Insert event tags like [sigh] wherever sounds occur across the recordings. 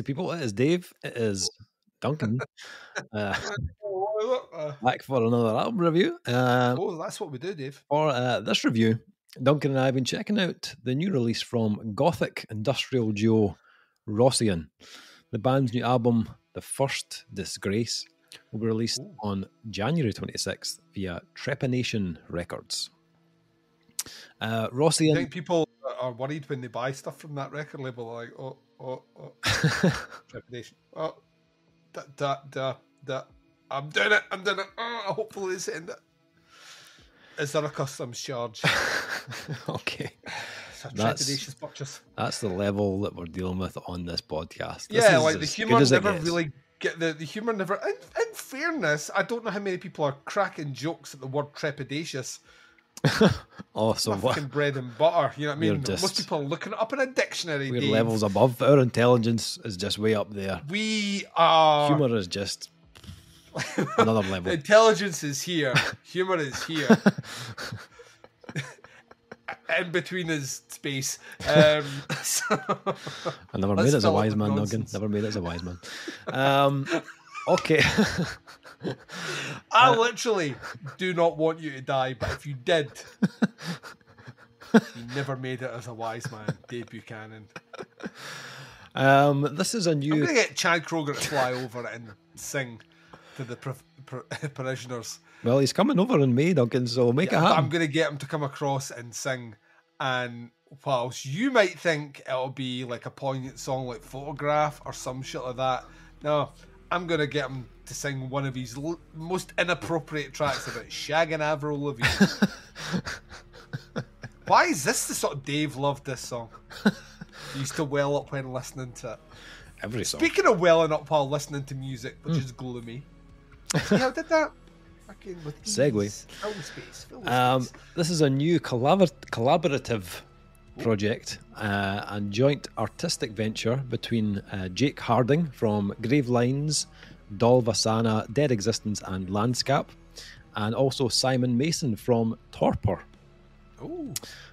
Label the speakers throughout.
Speaker 1: sexy people. It is Dave. It is Duncan. Uh, [laughs] [laughs] back for another album review. Um,
Speaker 2: oh, that's what we do, Dave.
Speaker 1: for uh, this review, Duncan and I have been checking out the new release from Gothic industrial duo Roscian. The band's new album, The First Disgrace, will be released
Speaker 2: Ooh.
Speaker 1: on January 26th via Trepanation Records. Uh,
Speaker 2: I
Speaker 1: Roscian.
Speaker 2: think people are worried when they buy stuff from that record label. Like, oh, oh, oh, [laughs] trepidation. Oh, da, da, da, da. I'm doing it. I'm doing it. Oh, hopefully they in it. Is there a customs charge? [laughs]
Speaker 1: okay. That's-
Speaker 2: trepidatious purchase.
Speaker 1: That's the level that we're dealing with on this podcast. This
Speaker 2: Yeah, like the humor never really get the, the humor never. In, in fairness, I don't know how many people are cracking jokes at the word trepidatious. [laughs]
Speaker 1: Oh, so what?
Speaker 2: fucking bread and butter. You know what I mean? Most people are looking it up in a dictionary.
Speaker 1: We're
Speaker 2: Dave.
Speaker 1: levels above. Our intelligence is just way up there.
Speaker 2: We are.
Speaker 1: Humor is just another
Speaker 2: The [laughs]
Speaker 1: level.
Speaker 2: intelligence is here. [laughs] Humor is here. In between is space. Um, so,
Speaker 1: I never made it as a wise man. Never made it as a wise man. Um, okay.
Speaker 2: I literally do not want you to die, but if you did, you never made it as a wise man, Dave Buchanan.
Speaker 1: um, this is a new.
Speaker 2: I'm gonna get Chad Kroeger to fly over and sing to the par- par- [laughs] parishioners.
Speaker 1: Well, he's coming over in May, Duncan, so make
Speaker 2: Yeah,
Speaker 1: it
Speaker 2: but I'm going to get him to come across and sing. And whilst you might think it'll be like a poignant song like Photograph or some shit like that, no, I'm going to get him to sing one of his l- most inappropriate tracks about [laughs] shagging Avril Lavigne. [laughs] Why is this the sort of Dave loved this song? [laughs] He used to well up when listening to it.
Speaker 1: Every song.
Speaker 2: Speaking of welling up while listening to music, which
Speaker 1: Hmm.
Speaker 2: is gloomy. See how I did that? Fucking with
Speaker 1: Segue.
Speaker 2: Fill the space. Fill the
Speaker 1: Um,
Speaker 2: space.
Speaker 1: this is a new collabor- collaborative project uh, and joint artistic venture between uh, Jake Harding from Grave Lines, Dolvasana, Dead Existence, and Landskap, and also Simon Mason from Torpor.
Speaker 2: Ooh.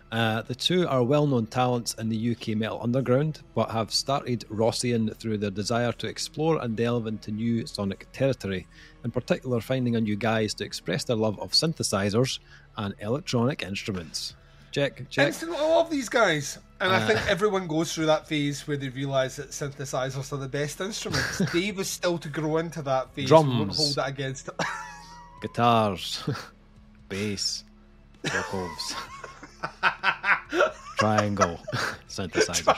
Speaker 1: Uh, the two are well known talents in the UK metal underground, but have started Roscian through their desire to explore and delve into new sonic territory, in particular, finding a new guise to express their love of synthesizers and electronic instruments. Check, check.
Speaker 2: Instantly, I love these guys. And I
Speaker 1: Uh,
Speaker 2: think everyone goes through that phase where they realise that synthesizers are the best instruments. [laughs] Dave is still to grow into that phase. We won't
Speaker 1: Drums.
Speaker 2: hold that against him. [laughs]
Speaker 1: Guitars, [laughs] bass, vocals, triangle, synthesizer.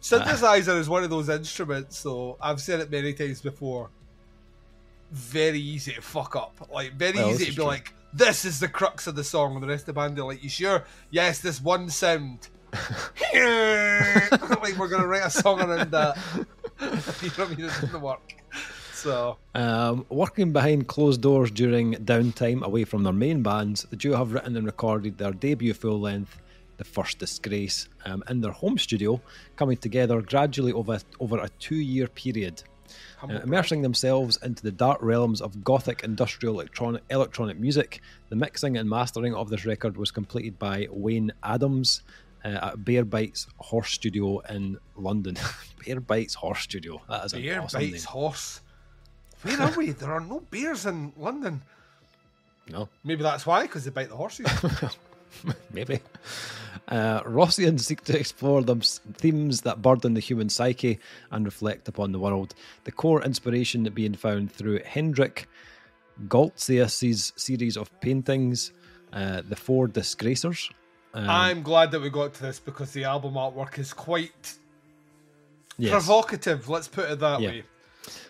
Speaker 2: Synthesizer is one of those instruments, though. I've said it many times before. Very easy to fuck up. Like, very
Speaker 1: Well,
Speaker 2: easy to be
Speaker 1: true.
Speaker 2: like, this is the crux of the song. And the rest of the band are like, you sure? Yes, this one sound. [laughs] [laughs] like, we're going to write a song around that. [laughs] you know what I mean? It doesn't work. So,
Speaker 1: Um, working behind closed doors during downtime away from their main bands, the duo have written and recorded their debut full length, The First Disgrace, um, in their home studio, coming together gradually over, over a two year period. Uh, immersing themselves into the dark realms of gothic industrial electronic, electronic music, the mixing and mastering of this record was completed by Wayne Adams uh, at Bear Bites Horse Studio in London. [laughs] Bear Bites Horse Studio. That is
Speaker 2: Bear
Speaker 1: awesome
Speaker 2: bites
Speaker 1: name.
Speaker 2: horse. Where are we? There are no bears in London.
Speaker 1: No,
Speaker 2: Maybe that's why, because they bite the horses. [laughs]
Speaker 1: maybe. Uh, Roscian seek to explore the themes that burden the human psyche and reflect upon the world. The core inspiration being found through Hendrik Goltzius's series of paintings, uh, The Four Disgracers. Um,
Speaker 2: I'm glad that we got to this because the album artwork is quite
Speaker 1: yes.
Speaker 2: provocative. Let's put it that
Speaker 1: Yeah.
Speaker 2: way.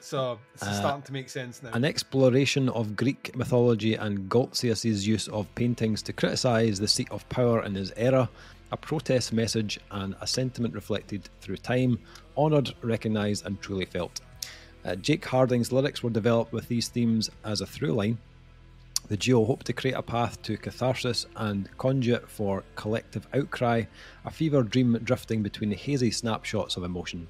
Speaker 2: So it's
Speaker 1: Uh,
Speaker 2: starting to make sense now.
Speaker 1: An exploration of Greek mythology and Goltzius's use of paintings to criticise the seat of power in his era, a protest message and a sentiment reflected through time, honoured, recognised, and truly felt. Uh, Jake Harding's lyrics were developed with these themes as a through line. The duo hoped to create a path to catharsis and conduit for collective outcry, a fever dream drifting between hazy snapshots of emotion.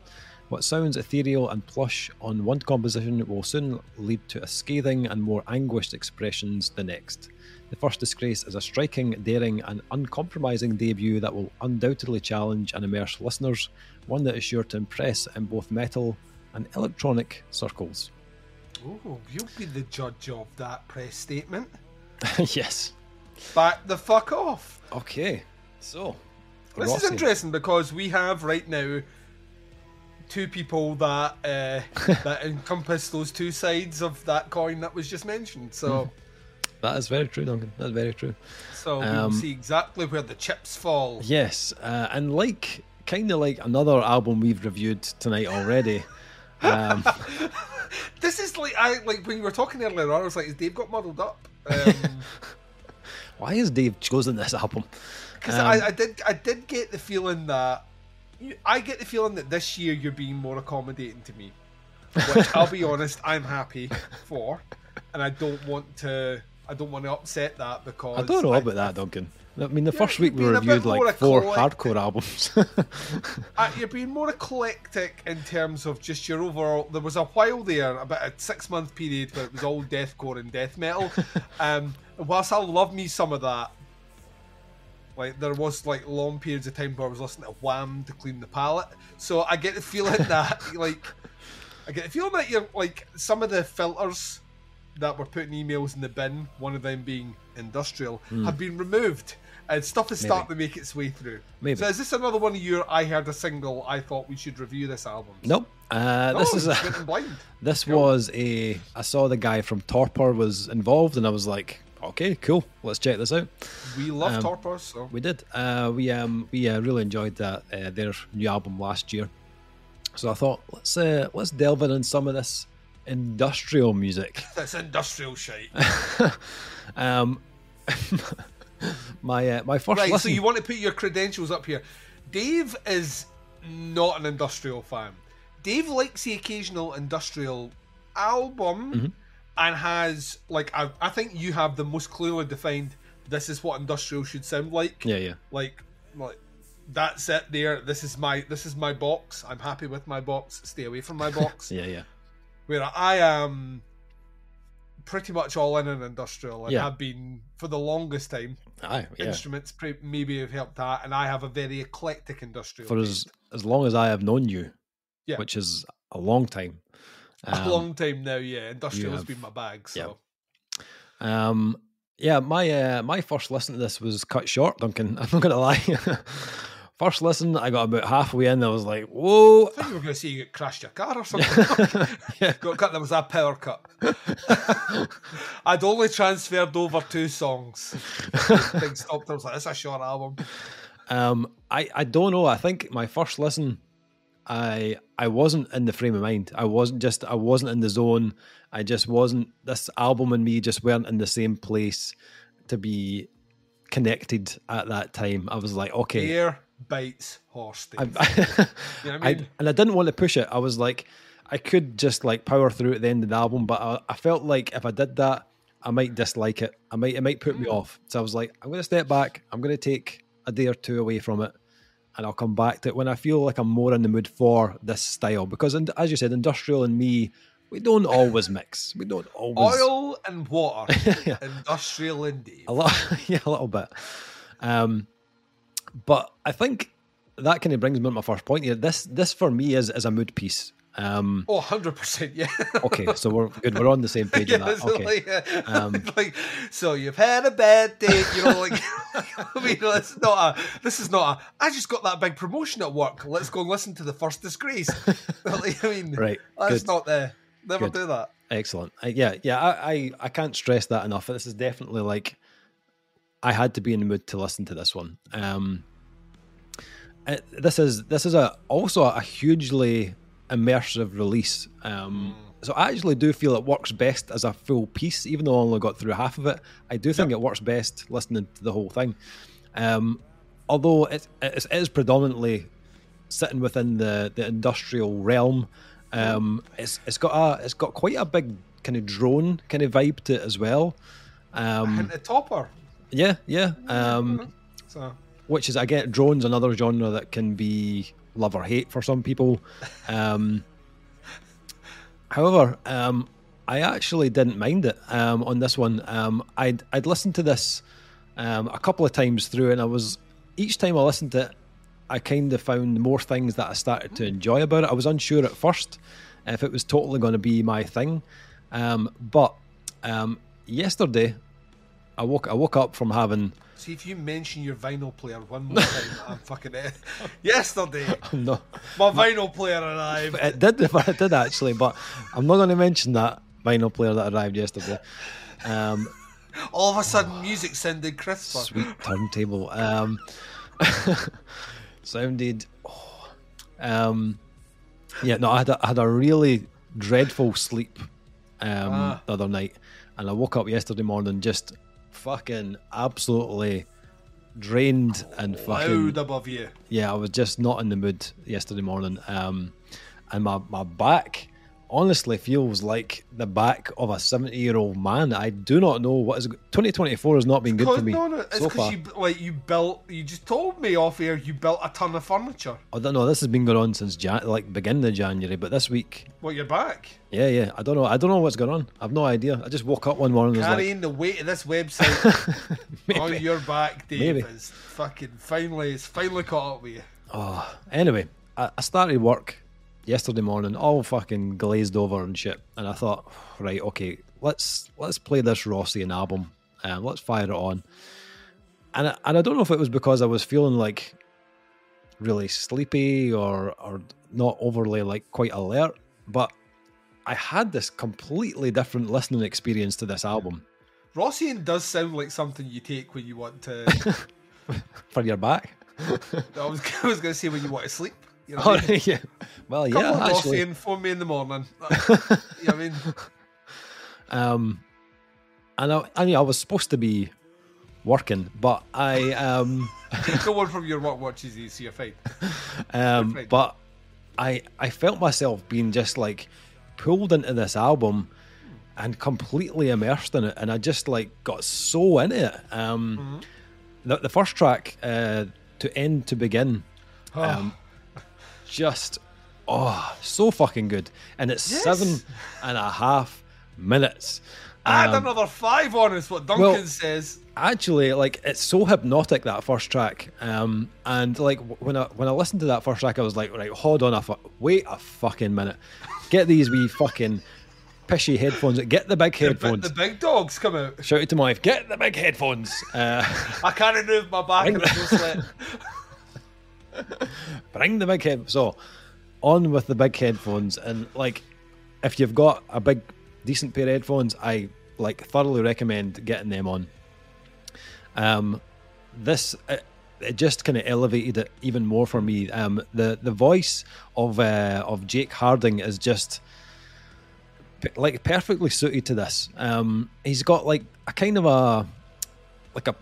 Speaker 1: What sounds ethereal and plush on one composition will soon lead to a scathing and more anguished expressions the next. The First Disgrace is a striking, daring, and uncompromising debut that will undoubtedly challenge and immerse listeners, one that is sure to impress in both metal and electronic circles.
Speaker 2: Oh, you'll be the judge of that press statement. [laughs]
Speaker 1: yes.
Speaker 2: Back the fuck off.
Speaker 1: Okay. So,
Speaker 2: This
Speaker 1: Rossi.
Speaker 2: is interesting because we have right now two people that uh, [laughs] that encompass those two sides of that coin that was just mentioned. So,
Speaker 1: That is very true, Duncan. That's very true.
Speaker 2: so we'll
Speaker 1: Um,
Speaker 2: see exactly where the chips fall.
Speaker 1: Yes, uh, and like kind of like another album we've reviewed tonight already. [laughs] Um,
Speaker 2: This is like I like when we were talking earlier on. I was like, "Is Dave got muddled up?" Um, [laughs]
Speaker 1: why has Dave chosen this album?
Speaker 2: Because
Speaker 1: Um,
Speaker 2: I, I did, I did get the feeling that I get the feeling that this year you're being more accommodating to me, which I'll be [laughs] honest, I'm happy for, and I don't want to, I don't want to upset that because
Speaker 1: I don't know about that, Duncan. I mean, the first week we
Speaker 2: being a bit
Speaker 1: reviewed like four hardcore albums. [laughs]
Speaker 2: Uh, you're being more eclectic in terms of just your overall. There was a while there, about a six month period, where it was all deathcore and death metal. [laughs] Um, and whilst I love me some of that, like there was like long periods of time where I was listening to Wham to clean the palate. So I get the feeling [laughs] that like I get the feeling that you're like some of the filters that were putting emails in the bin, one of them being industrial, have been removed. And stuff is
Speaker 1: Maybe.
Speaker 2: starting to make its way through.
Speaker 1: Maybe.
Speaker 2: So is this another one of your I heard a single I thought we should review this album?
Speaker 1: nope. Uh,
Speaker 2: No,
Speaker 1: this is a,
Speaker 2: just went in blind. [laughs]
Speaker 1: this was a. I saw the guy from Torpor was involved, and I was like, okay, cool, let's check this out.
Speaker 2: We love
Speaker 1: Um,
Speaker 2: Torpor, so
Speaker 1: We did. Uh, we um we uh, really enjoyed that uh, their new album last year. So I thought let's uh, let's delve in on some of this industrial music. [laughs]
Speaker 2: that's industrial shit. [laughs]
Speaker 1: Um, [laughs] my uh, my first
Speaker 2: right,
Speaker 1: listen.
Speaker 2: so you want to put your credentials up here. Dave is not an industrial fan. Dave likes the occasional industrial album
Speaker 1: Mm-hmm.
Speaker 2: And has like I, I think you have the most clearly defined this is what industrial should sound like.
Speaker 1: yeah, yeah,
Speaker 2: Like like that's it there. This is my this is my box. I'm happy with my box. Stay away from my [laughs] box.
Speaker 1: yeah, yeah.
Speaker 2: where I am pretty much all in an industrial and
Speaker 1: Yeah.
Speaker 2: have been for the longest time.
Speaker 1: Aye, yeah.
Speaker 2: Instruments pre- maybe have helped that, and I have a very eclectic industrial.
Speaker 1: For as as long as I have known you,
Speaker 2: Yeah.
Speaker 1: which is a long time.
Speaker 2: A
Speaker 1: Um,
Speaker 2: long time now, yeah. Industrial has been my bag. So
Speaker 1: Um, yeah, my uh, my first listen to this was cut short, Duncan. [laughs] I'm not gonna lie. [laughs] first listen, I got about halfway in. I was like, "Whoa!"
Speaker 2: I thought you were going to say you crashed your car or [laughs] something.
Speaker 1: yeah,
Speaker 2: got cut. There was a power cut. I'd only transferred over two songs. Things stopped. I was like, "It's a short album."
Speaker 1: um, I I don't know. I think my first listen, I I wasn't in the frame of mind. I wasn't just I wasn't in the zone. I just wasn't. This album and me just weren't in the same place to be connected at that time. I was like, okay,
Speaker 2: Air bites horse. [laughs]
Speaker 1: I,
Speaker 2: You know I
Speaker 1: I, and I didn't want to push it. I was like, I could just like power through at the end of the album, but I, I felt like if I did that, I might dislike it. I might it might put me
Speaker 2: Mm.
Speaker 1: off. So I was like, I'm going to step back. I'm going to take a day or two away from it, and I'll come back to it when I feel like I'm more in the mood for this style. Because as you said, industrial and me, we don't always mix. We don't always
Speaker 2: Oil and water. [laughs]
Speaker 1: Yeah.
Speaker 2: Industrial indeed.
Speaker 1: a lot [laughs] yeah a little bit um but i think that kind of brings me to my first point here this this for me is is a mood piece um
Speaker 2: Oh, 100%, yeah. [laughs]
Speaker 1: okay so we're good we're on the same page
Speaker 2: yeah,
Speaker 1: on that okay
Speaker 2: like, uh,
Speaker 1: Um, [laughs]
Speaker 2: like, so you've had a bad day, you know, like, [laughs] I mean, it's not a, this is not a, I just got that big promotion at work, let's go and listen to the first disgrace. Like, I mean,
Speaker 1: right
Speaker 2: that's
Speaker 1: good
Speaker 2: not the, never
Speaker 1: Good.
Speaker 2: do that.
Speaker 1: excellent Uh, yeah yeah I, I i can't stress that enough this is definitely like i had to be in the mood to listen to this one um uh, this is this is a also a hugely immersive release. Um so i actually do feel it works best as a full piece even though i only got through half of it. I do think it works best listening to the whole thing. Um although it, it is predominantly sitting within the the industrial realm um it's it's got a it's got quite a big kind of drone kind of vibe to it as well. Um
Speaker 2: And the Torpor.
Speaker 1: yeah yeah um
Speaker 2: So,
Speaker 1: which is again drones another genre that can be love or hate for some people um however um I actually didn't mind it um, on this one. Um, I'd I'd listened to this um, a couple of times through, and I was each time I listened to it, I kind of found more things that I started to enjoy about it. I was unsure at first if it was totally going to be my thing, um, but yesterday I woke I woke up from having.
Speaker 2: See if you mention your vinyl player one more time, [laughs] I'm fucking it. Yesterday, [laughs]
Speaker 1: no,
Speaker 2: my vinyl player arrived.
Speaker 1: it did it did actually, but I'm not going to mention that vinyl player that arrived yesterday. Um,
Speaker 2: All of a sudden, music sounded crisper.
Speaker 1: sweet turntable. Um, [laughs] sounded. Oh, um, yeah, no, I had a, I had a really dreadful sleep um,
Speaker 2: Ah.
Speaker 1: the other night, and I woke up yesterday morning just fucking absolutely drained and fucking
Speaker 2: Loud above you.
Speaker 1: yeah, I was just not in the mood yesterday morning. Um, and my, my back honestly feels like the back of a 70 year old man. I do not know what is 2024 has not been good for me
Speaker 2: no, no, it's
Speaker 1: so
Speaker 2: because
Speaker 1: far.
Speaker 2: you like you built. You just told me off air you built a ton of furniture.
Speaker 1: I don't know. This has been going on since Jan- like beginning of January, but this week,
Speaker 2: Well, you're back.
Speaker 1: yeah, yeah. I don't know. I don't know what's going on. I've no idea. I just woke up one morning and was like,
Speaker 2: Carrying the weight of this website [laughs] on oh,
Speaker 1: maybe.
Speaker 2: your back, Dave,
Speaker 1: Maybe.
Speaker 2: is fucking finally. It's finally caught up with you.
Speaker 1: Oh, anyway, I, I started work yesterday morning, all fucking glazed over and shit, and I thought, right, okay, let's let's play this Roscian album, and let's fire it on. And I, and I don't know if it was because I was feeling like really sleepy or or not overly like quite alert, but I had this completely different listening experience to this album
Speaker 2: Roscian does sound like something you take when you want to. [laughs]
Speaker 1: for your back. [laughs]
Speaker 2: I was, I was going to say when you want to sleep. You know
Speaker 1: Oh,
Speaker 2: what I [laughs] mean?
Speaker 1: yeah. Well,
Speaker 2: Come
Speaker 1: yeah, actually.
Speaker 2: Roscian, phone me in the morning. [laughs] you know what I mean? [laughs]
Speaker 1: Um, and I, I mean, I was supposed to be working, but I um,
Speaker 2: Go on from your work watches, you see you're fine.
Speaker 1: um, but I I felt myself being just like pulled into this album and completely immersed in it, and I just like got so into it. Um, the, the first track, uh, to end to begin, um, just oh so fucking good, and it's
Speaker 2: Yes.
Speaker 1: seven and a half minutes.
Speaker 2: Add
Speaker 1: Um,
Speaker 2: another five on is what Duncan
Speaker 1: well-
Speaker 2: says.
Speaker 1: actually like it's so hypnotic that first track um and like when i when i listened to that first track i was like right hold on a fu- wait a fucking minute get these wee fucking pishy headphones get the big headphones
Speaker 2: the big dogs come out.
Speaker 1: shout out to my wife get the big headphones uh
Speaker 2: I can't move my back [laughs] [laughs]
Speaker 1: Bring the big head so on with the big headphones and like if you've got a big decent pair of headphones i like thoroughly recommend getting them on. Um this it, it just kind of elevated it even more for me. Um the the voice of uh of jake harding is just like perfectly suited to this. Um he's got like a kind of a like a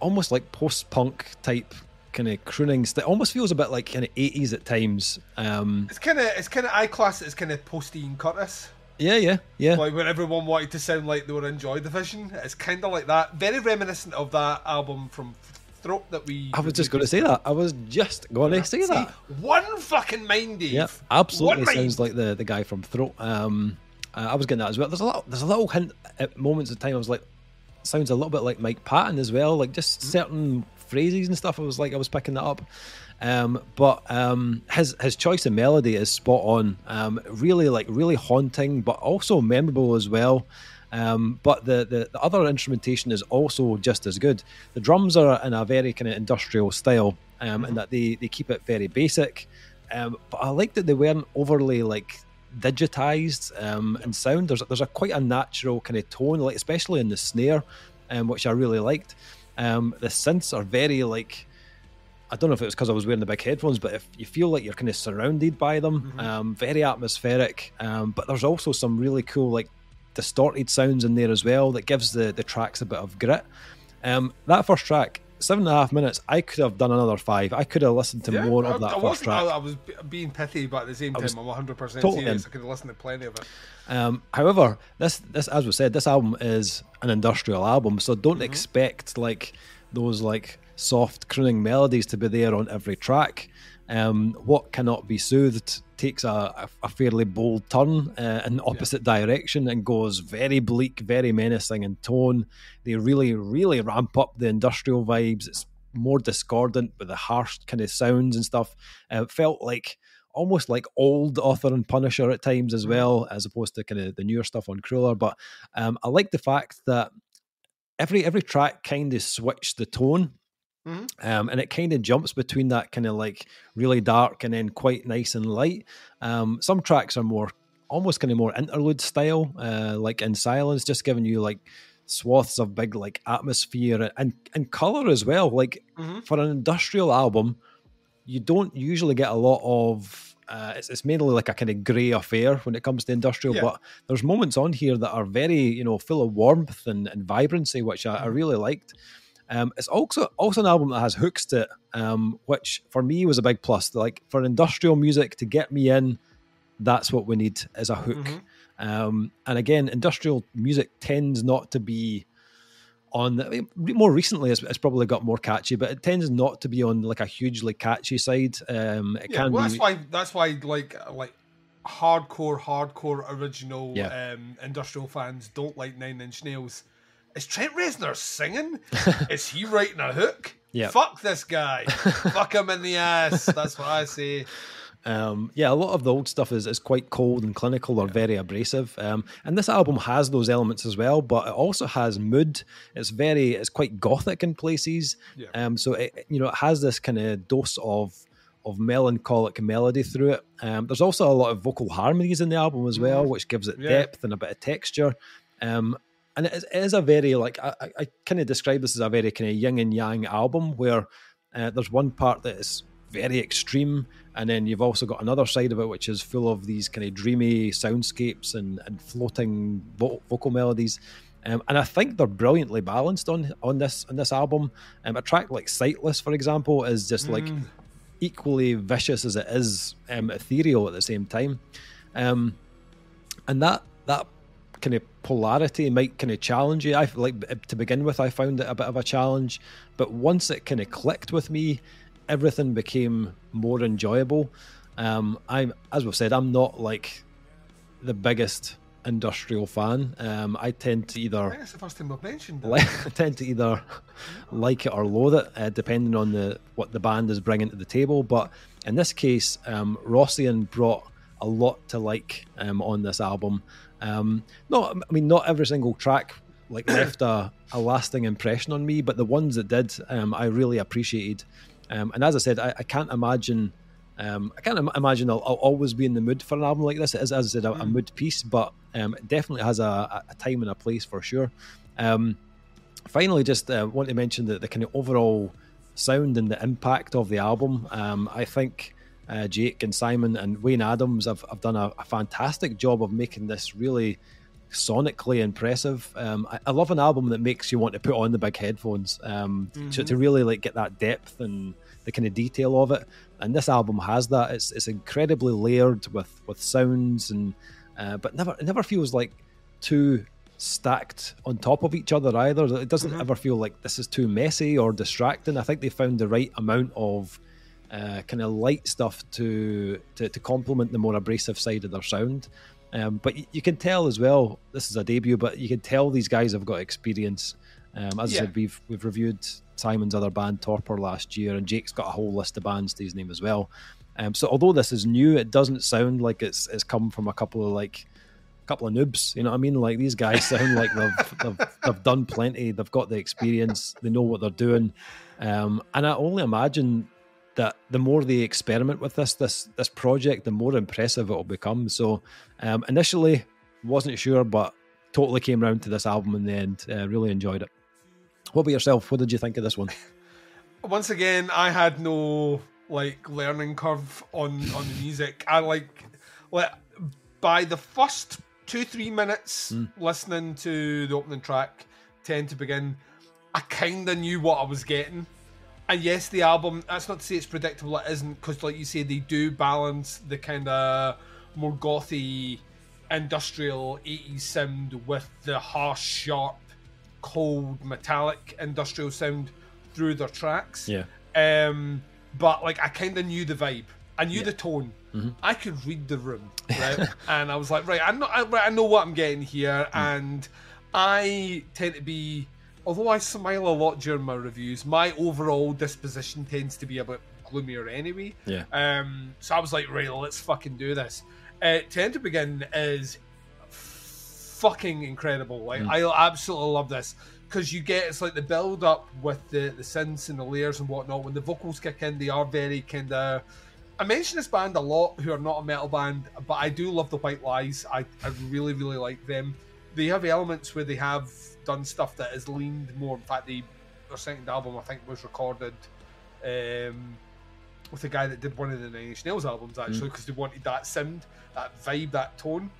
Speaker 1: almost like post-punk type kind of crooning st- almost feels a bit like kind of 80s at times um
Speaker 2: It's kind of it's kind of I class it as kind of post Ian Curtis,
Speaker 1: yeah yeah yeah
Speaker 2: like when everyone wanted to sound like they were in the vision. It's kind of like that, very reminiscent of that album from Throat that we.
Speaker 1: i was just going to say that i was just going to say that
Speaker 2: one fucking mind, Dave.
Speaker 1: Yeah, absolutely
Speaker 2: One
Speaker 1: sounds
Speaker 2: mind.
Speaker 1: like the, the guy from Throat. Um, uh, I was getting that as well. There's a lot. There's a little hint at moments of time. I was like, sounds a little bit like Mike Patton as well. Like just
Speaker 2: Mm-hmm.
Speaker 1: certain phrases and stuff. I was like, I was picking that up. Um, but um, his his choice of melody is spot on. Um, really like really haunting, but also memorable as well. Um, but the, the, the other instrumentation is also just as good. The drums are in a very kind of industrial style, um, and that they, they keep it very basic. Um, but I like that they weren't overly like digitized um, in sound. There's there's a quite a natural kind of tone, like especially in the snare, um, which I really liked. Um, the synths are very like I don't know if it was because I was wearing the big headphones, but if you feel like you're kind of surrounded by them, um, very atmospheric. Um, but there's also some really cool like distorted sounds in there as well that gives the the tracks a bit of grit. Um, that first track, seven and a half minutes, I could have done another five. I could have listened to
Speaker 2: Yeah,
Speaker 1: more
Speaker 2: I,
Speaker 1: of that
Speaker 2: I
Speaker 1: first track.
Speaker 2: I, I was being pithy, but at the same time, I'm 100 percent serious. I could have listened to plenty of it.
Speaker 1: Um, however, this this as we said, this album is an industrial album, so don't expect like those like soft crooning melodies to be there on every track. um, what cannot be soothed takes a, a fairly bold turn uh, in opposite yeah. direction and goes very bleak, very menacing in tone. They really, really ramp up the industrial vibes. It's more discordant with the harsh kind of sounds and stuff. Uh, it felt like almost like old Author and Punisher at times as mm. well, as opposed to kind of the newer stuff on Krüller. But um, I like the fact that every every track kind of switched the tone. Mm-hmm. Um, and it kind of jumps between that kind of like really dark and then quite nice and light. Um, some tracks are more almost kind of more interlude style, uh, like in silence, just giving you like swaths of big like atmosphere and and color as well. Like mm-hmm. for an industrial album, you don't usually get a lot of. Uh, it's, it's mainly like a kind of grey affair when it comes to industrial, yeah. but there's moments on here that are very, you know, full of warmth and, and vibrancy, which I, I mm-hmm. really liked. Um, it's also also an album that has hooks to it, um, which for me was a big plus. Like for industrial music to get me in, that's what we need as a hook. Mm-hmm. Um, and again, industrial music tends not to be on the, more recently it's, it's, probably got more catchy but it tends not to be on like a hugely catchy side um it
Speaker 2: yeah,
Speaker 1: can
Speaker 2: well,
Speaker 1: be
Speaker 2: that's why that's why like like hardcore hardcore original yeah. um industrial fans don't like nine inch nails is trent reznor singing [laughs] is he writing a hook yeah fuck this guy fuck him in the ass that's what i say
Speaker 1: um, yeah, a lot of the old stuff is, is quite cold and clinical or very abrasive. Um, and this album has those elements as well, but it also has mood. It's very, it's quite gothic in places. Yeah. Um, so it, you know, it has this kind of dose of of melancholic melody through it. Um, there's also a lot of vocal harmonies in the album as well, mm. which gives it yeah. depth and a bit of texture. Um, and it is, it is, a very like I, I kind of describe this as a very kind of yin and yang album where uh, there's one part that is very extreme and then you've also got another side of it which is full of these kind of dreamy soundscapes and, and floating vo- vocal melodies um, and I think they're brilliantly balanced on on this on this album. Um, a track like "Sightless," for example, is just like mm. equally vicious as it is um, ethereal at the same time, um, and that that kind of polarity might kind of challenge you. I like to begin with, I found it a bit of a challenge, but once it kind of clicked with me, everything became more enjoyable. Um, I'm, as we've said, I'm not like the biggest industrial fan. Um, I tend to either.
Speaker 2: That's the first time we've mentioned.
Speaker 1: Like, I [laughs] tend to either [laughs] like it or loathe it, uh, depending on the what the band is bringing to the table. But in this case, um, Roscian brought a lot to like um, on this album. Um, not, I mean, not every single track like [coughs] left a, a lasting impression on me, but the ones that did, um, I really appreciated. Um, and as I said, I, I can't imagine. Um, I can't imagine I'll, I'll, always be in the mood for an album like this. It is, as I said, a, mm. a mood piece, but um, it definitely has a, a, time and a place for sure. Um, finally, just uh, want to mention that the kind of overall sound and the impact of the album. Um, I think uh, Jake and Simon and Wayne Adams have, have done a, a fantastic job of making this really sonically impressive. Um, I, I, love an album that makes you want to put on the big headphones um, mm-hmm. to, to, really like get that depth and the kind of detail of it. And this album has that. It's it's incredibly layered with with sounds and uh, but never it never feels like too stacked on top of each other either. It doesn't mm-hmm. ever feel like this is too messy or distracting. I think they found the right amount of uh, kind of light stuff to, to to complement the more abrasive side of their sound. Um, but you, can tell as well, this is a debut, but you can tell these guys have got experience. Um, as yeah. I said, we've we've reviewed Simon's other band, Torpor, last year, and Jake's got a whole list of bands to his name as well. Um, so although this is new, it doesn't sound like it's it's come from a couple of like a couple of noobs. You know what I mean? Like these guys sound like [laughs] they've, they've they've done plenty. They've got the experience. They know what they're doing. Um, and I only imagine that the more they experiment with this this this project, the more impressive it will become. So um, initially, wasn't sure, but totally came around to this album in the end. Uh, really enjoyed it. What about yourself? What did you think of this one? [laughs]
Speaker 2: Once again, I had no like learning curve on on the music. I like like by the first two three minutes mm. listening to the opening track, to end to begin. I kind of knew what I was getting and yes, the album. That's not to say it's predictable. It isn't because, like you say, they do balance the kind of more gothy, industrial '80s sound with the harsh, sharp, cold, metallic industrial sound through their tracks.
Speaker 1: Yeah.
Speaker 2: Um, but like I kind of knew the vibe. I knew
Speaker 1: Yeah.
Speaker 2: the tone.
Speaker 1: Mhm.
Speaker 2: I could read the room, [laughs] right? and I was like, right, I know, I, right, I know what I'm getting here, and I tend to be, although I smile a lot during my reviews, my overall disposition tends to be a bit gloomier anyway.
Speaker 1: Yeah.
Speaker 2: Um, so I was like, right, let's fucking do this. Uh, To End to Begin is fucking incredible. Like,
Speaker 1: Mm.
Speaker 2: I absolutely love this because you get it's like the build up with the the synths and the layers and whatnot. When the vocals kick in, they are very kind of. I mention this band a lot, who are not a metal band, but I do love the White Lies. I, I really really like them. They have elements where they have done stuff that has leaned more. In fact, they, their second album I think was recorded. Um, with the guy that did one of the Nine Inch Nails albums actually because they wanted that sound, that vibe, that tone.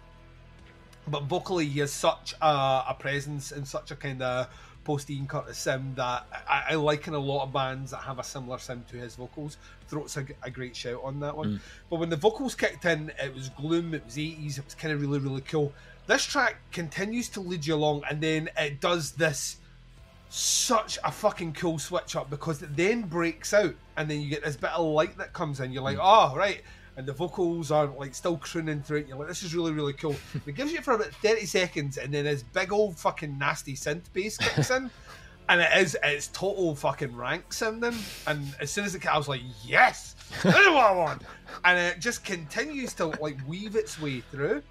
Speaker 2: But vocally, he has such a, a presence and such a kind of post Ian Curtis sound that I, I liken a lot of bands that have a similar sound to his vocals. Throat's a, a great shout on that one. But when the vocals kicked in, it was gloom, it was 80s, it was kind of really, really cool. This track continues to lead you along, and then it does this such a fucking cool switch up because it then breaks out and then you get this bit of light that comes in. You're like, oh, right. And the vocals are like still crooning through it. You're like, this is really, really cool. [laughs] it gives you for about 30 seconds and then this big old fucking nasty synth bass kicks in. [laughs] And it is, it's total fucking rank sounding. And as soon as it came, I was like, yes, [laughs] this is what I want. And it just continues to like weave its way through.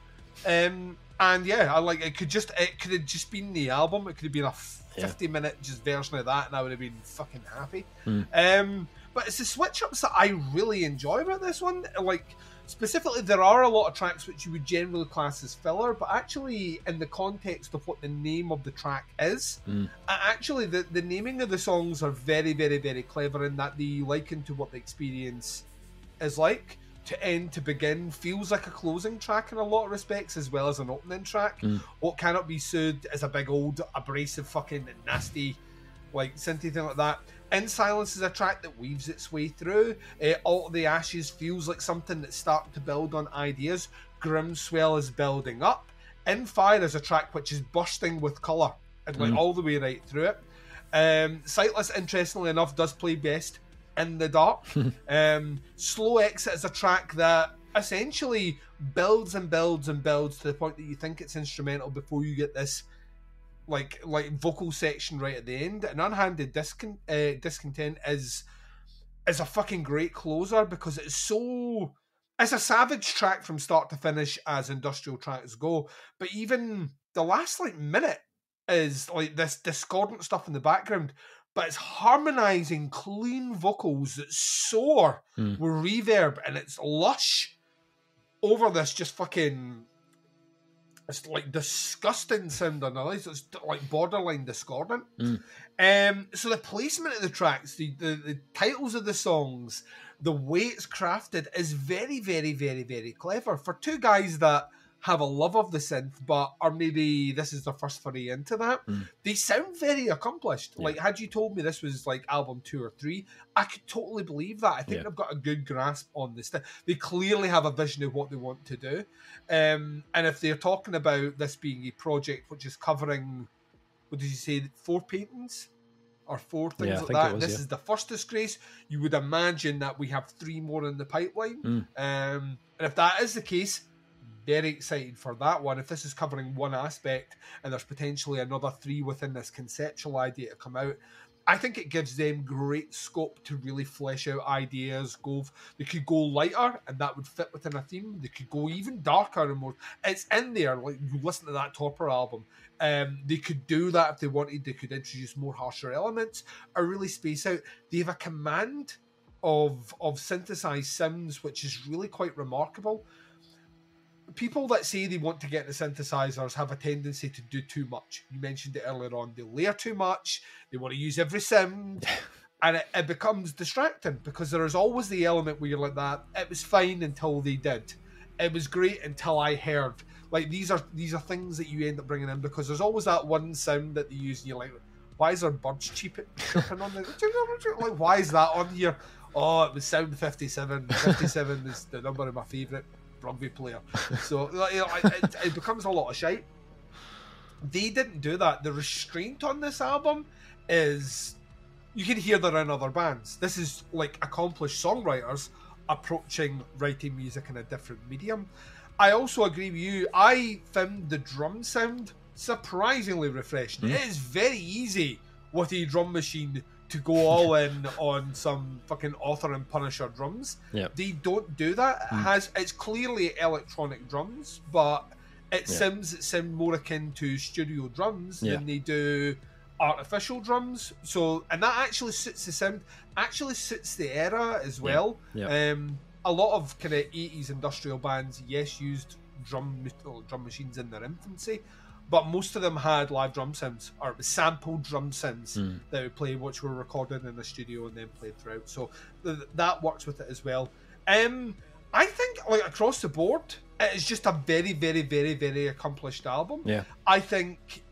Speaker 2: Um, and yeah, I like it. Could just it could have just been the album. It could have been a
Speaker 1: Yeah.
Speaker 2: fifty minute just version of that, and I would have been fucking happy.
Speaker 1: Mm.
Speaker 2: Um, but it's the switch ups that I really enjoy about this one. Like specifically, there are a lot of tracks which you would generally class as filler, but actually, in the context of what the name of the track is,
Speaker 1: Mm.
Speaker 2: actually the the naming of the songs are very, very, very clever in that they liken to what the experience is like. To end to begin feels like a closing track in a lot of respects, as well as an opening track.
Speaker 1: Mm.
Speaker 2: What cannot be soothed is a big old abrasive fucking nasty like synthy thing like that. In Silence is a track that weaves its way through. Uh, All the Ashes feels like something that's starting to build on ideas. Grimswell is building up. In Fire is a track which is bursting with colour and like
Speaker 1: Mm.
Speaker 2: all the way right through it. Um, Sightless, interestingly enough, does play best in the dark. [laughs] um, Slow Exit is a track that essentially builds and builds and builds to the point that you think it's instrumental before you get this like like vocal section right at the end. And Unhanded Discon- uh, Discontent is is a fucking great closer because it's so it's a savage track from start to finish as industrial tracks go. But even the last like minute is like this discordant stuff in the background, but it's harmonizing clean vocals that soar
Speaker 1: Mm.
Speaker 2: with reverb and it's lush over this just fucking it's like disgusting sound analysis. It's like borderline discordant.
Speaker 1: Mm.
Speaker 2: Um, so the placement of the tracks, the, the the titles of the songs, the way it's crafted is very, very, very, very clever for two guys that have a love of the synth, but are maybe this is their first foray into that.
Speaker 1: Mm.
Speaker 2: They sound very accomplished.
Speaker 1: Yeah.
Speaker 2: Like, had you told me this was like album two or three, I could totally believe that. I think
Speaker 1: Yeah.
Speaker 2: they've got a good grasp on this. They clearly have a vision of what they want to do. Um, and if they're talking about this being a project which is covering, what did you say, four paintings? Or four things
Speaker 1: Yeah,
Speaker 2: like that.
Speaker 1: was,
Speaker 2: this
Speaker 1: yeah.
Speaker 2: is the first disgrace. You would imagine that we have three more in the pipeline.
Speaker 1: Mm.
Speaker 2: Um, and if that is the case, very excited for that one. If this is covering one aspect and there's potentially another three within this conceptual idea to come out, I think it gives them great scope to really flesh out ideas. Go, they could go lighter, and that would fit within a theme. They could go even darker and more. It's in there. Like you listen to that Torpor album, um, they could do that if they wanted. They could introduce more harsher elements or really space out. They have a command of of synthesized sounds, which is really quite remarkable. People that say they want to get the synthesizers have a tendency to do too much. You mentioned it earlier on. They layer too much. They want to use every sound, [laughs] and it, it becomes distracting because there is always the element where you're like that. It was fine until they did. It was great until I heard. Like these are these are things that you end up bringing in because there's always that one sound that they use, and you're like, why is there birds cheeping chirping on the [laughs] like? Why is that on here? Oh, it was sound 57. 57 is the number of my favourite rugby player. [laughs] So like, you know, it, it becomes a lot of shite. They didn't do that. The restraint on this album is you can hear they're in other bands. This is like accomplished songwriters approaching writing music in a different medium. I also agree with you. I found the drum sound surprisingly refreshing.
Speaker 1: Mm.
Speaker 2: It is very easy with a drum machine to go all [laughs] in on some fucking author and punisher drums.
Speaker 1: Yeah.
Speaker 2: They don't do that. It
Speaker 1: Mm.
Speaker 2: has it's clearly electronic drums, but it
Speaker 1: Yeah.
Speaker 2: seems it more akin to studio drums
Speaker 1: Yeah.
Speaker 2: than they do artificial drums. So and that actually suits the sound, actually suits the era as well.
Speaker 1: Yeah.
Speaker 2: Um, a lot of kind of eighties industrial bands, yes, used drum drum machines in their infancy, but most of them had live drum sounds or it was sampled drum sounds
Speaker 1: Mm.
Speaker 2: that would play, which were recorded in the studio and then played throughout. So th- that works with it as well. Um, I think like across the board, it is just a very, very, very, very accomplished album.
Speaker 1: Yeah.
Speaker 2: I think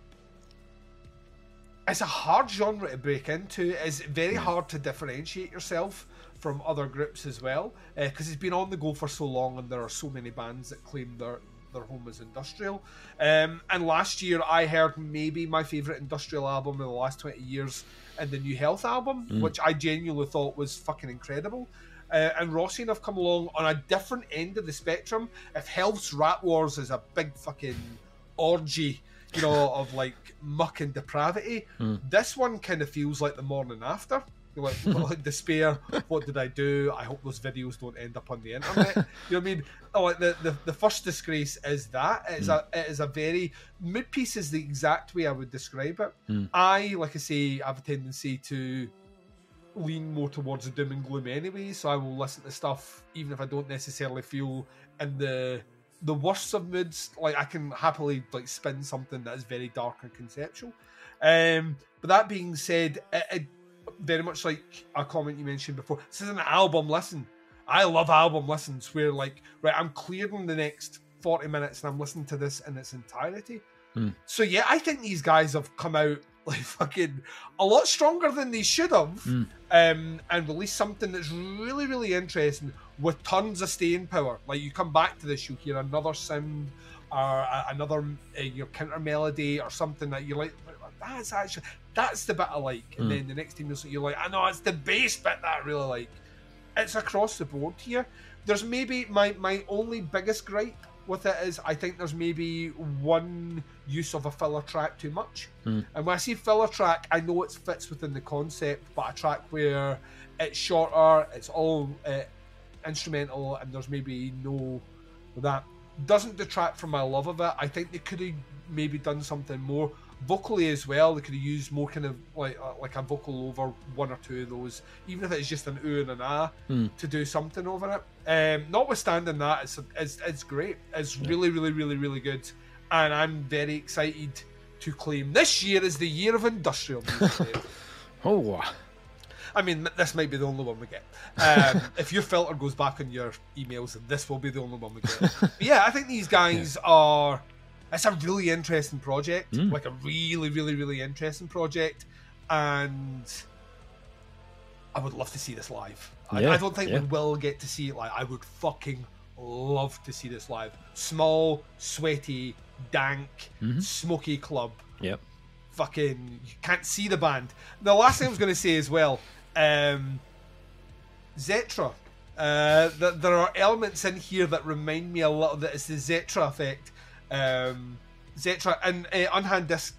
Speaker 2: it's a hard genre to break into. It's very hard to differentiate yourself from other groups as well because it's been on the go for so long and there are so many bands that claim their their home is industrial. Um, and last year I heard maybe my favorite industrial album in the last twenty years, and the New Health album, which I genuinely thought was fucking incredible. Uh, and Roscian have come along on a different end of the spectrum. If Health's Rat Wars is a big fucking orgy, you know, of like muck and depravity, this one kind of feels like the morning after. You're like, [laughs] like despair. What did I do? I hope those videos don't end up on the internet. you know what I mean? Oh, like the, the the first disgrace is that it is a it is a very mid piece is the exact way I would describe it. I like I say, I have a tendency to lean more towards the doom and gloom anyway, so I will listen to stuff even if I don't necessarily feel in the the worst of moods. Like I can happily like spin something that is very dark and conceptual. Um, but that being said, it, it, very much like a comment you mentioned before, this is an album listen. I love album listens where like right, I'm clearing the next forty minutes and I'm listening to this in its entirety. So yeah, I think these guys have come out [laughs] like fucking a lot stronger than they should have, um, and released something that's really, really interesting with tons of staying power. Like you come back to this, you'll hear another sound or a- another uh, your counter melody or something that you're like, that's actually that's the bit I like, and then the next thing you'll see you're like, I know it's the bass bit that I really like. It's across the board here. There's maybe my my only biggest gripe with it is I think there's maybe one use of a filler track too much. And when I see filler track, I know it fits within the concept, but a track where it's shorter, it's all uh, instrumental, and there's maybe no that doesn't detract from my love of it. I think they could have maybe done something more vocally as well. They could have used more kind of like uh, like a vocal over one or two of those, even if it's just an ooh and an ah, to do something over it. Um, notwithstanding that, it's it's, it's great. It's really really really really good, and I'm very excited to claim this year is the year of industrial music. [laughs]
Speaker 1: Oh,
Speaker 2: I mean, this might be the only one we get. Um, [laughs] if your filter goes back on your emails, this will be the only one we get. [laughs] But yeah, I think these guys are. It's a really interesting project, like a really, really, really interesting project, and I would love to see this live. I,
Speaker 1: Yeah,
Speaker 2: I don't think
Speaker 1: yeah.
Speaker 2: we will get to see it live. I would fucking love to see this live. Small, sweaty, dank, smoky club
Speaker 1: yep.
Speaker 2: fucking you can't see the band. The last thing I was going to say as well, um, Zetra. Uh, th- there are elements in here that remind me a little that it's the Zetra effect. Um, Zetra and uh, Unhand Dis-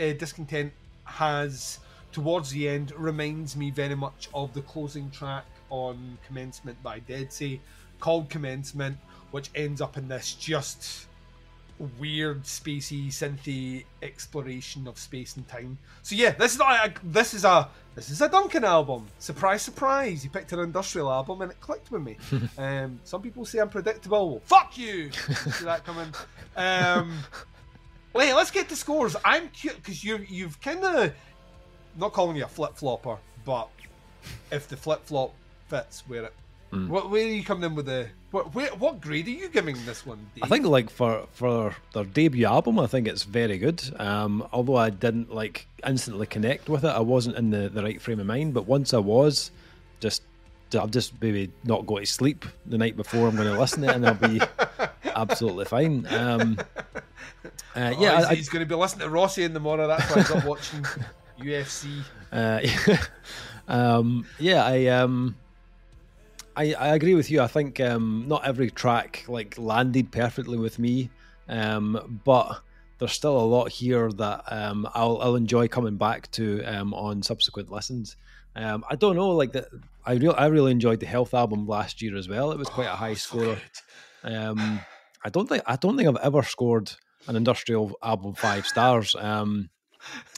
Speaker 2: uh, Discontent has towards the end reminds me very much of the closing track on Commencement by Dead Sea, called Commencement, which ends up in this just weird spacey synthy exploration of space and time. So yeah, this is not a, this is a this is a Duncan album. Surprise, surprise! He picked an industrial album and it clicked with me. [laughs] um, some people say I'm predictable. Well, fuck you. See that coming. Um, wait, let's get to scores. I'm cute because you you've kind of not calling you a flip flopper, but if the flip flop fits where it. What, where are you coming in with the what? Where, what grade are you giving this one? Dave?
Speaker 1: I think like for for their debut album, I think it's very good. Um, although I didn't like instantly connect with it, I wasn't in the, the right frame of mind. But once I was, just I'll just maybe not go to sleep the night before I'm going to listen to it, and I'll be [laughs] absolutely fine. Um, uh,
Speaker 2: Oh,
Speaker 1: yeah,
Speaker 2: he's,
Speaker 1: I,
Speaker 2: he's going to be listening to Rossi in the morning. That's why he's not [laughs] watching UFC.
Speaker 1: Uh, [laughs] um, yeah, I um, I, I agree with you. I think um, not every track like landed perfectly with me, um, but there's still a lot here that um, I'll, I'll enjoy coming back to um, on subsequent listens. Um, I don't know, like that. I real I really enjoyed the Health album last year as well. It was quite a high oh, score. Um, I don't think I don't think I've ever scored an industrial album five stars. Um,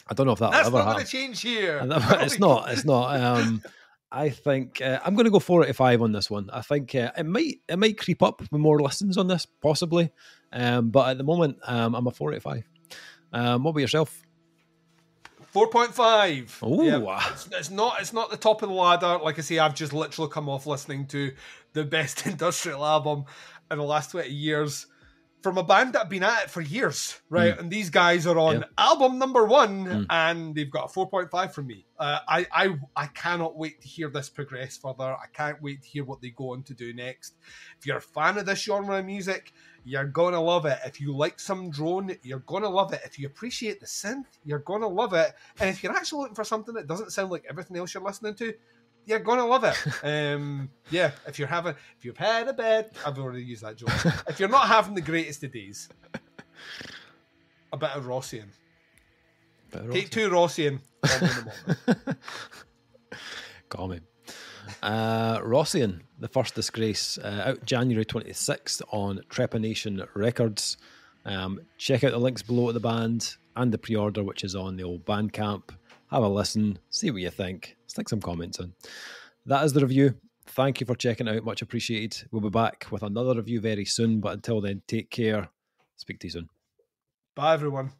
Speaker 1: I don't know if that
Speaker 2: That's
Speaker 1: ever
Speaker 2: not going to change here. [laughs]
Speaker 1: It's [laughs] not. It's not. I think uh, I'm going to go four out of five on this one. I think uh, it might it might creep up with more listens on this, possibly. Um, but at the moment, um, I'm a four out of five. Um, what about yourself?
Speaker 2: Four point five.
Speaker 1: Oh,
Speaker 2: yeah, it's, it's, not. It's not the top of the ladder. Like I say, I've just literally come off listening to the best [laughs] industrial album in the last twenty years from a band that have been at it for years, right? Mm. And these guys are on yeah. album number one, mm. and they've got a four point five from me. Uh, I, I, I cannot wait to hear this progress further. I can't wait to hear what they go on to do next. If you're a fan of this genre of music, you're gonna love it. If you like some drone, you're gonna love it. If you appreciate the synth, you're gonna love it. And if you're actually looking for something that doesn't sound like everything else you're listening to, you're gonna love it. Um, yeah, if you're having, if you've had a bed, I've already used that joke. if you're not having the greatest of days, a bit of Roscian. Take two Roscian.
Speaker 1: Call [laughs] me. Uh, Roscian, the first disgrace, uh, out January 26th on Trepanation Records. Um, check out the links below at the band and the pre order, which is on the old Bandcamp. Have a listen, see what you think stick some comments in. That is the review. Thank you for checking out. Much appreciated. We'll be back with another review very soon. But until then, take care. Speak to you soon.
Speaker 2: Bye, everyone.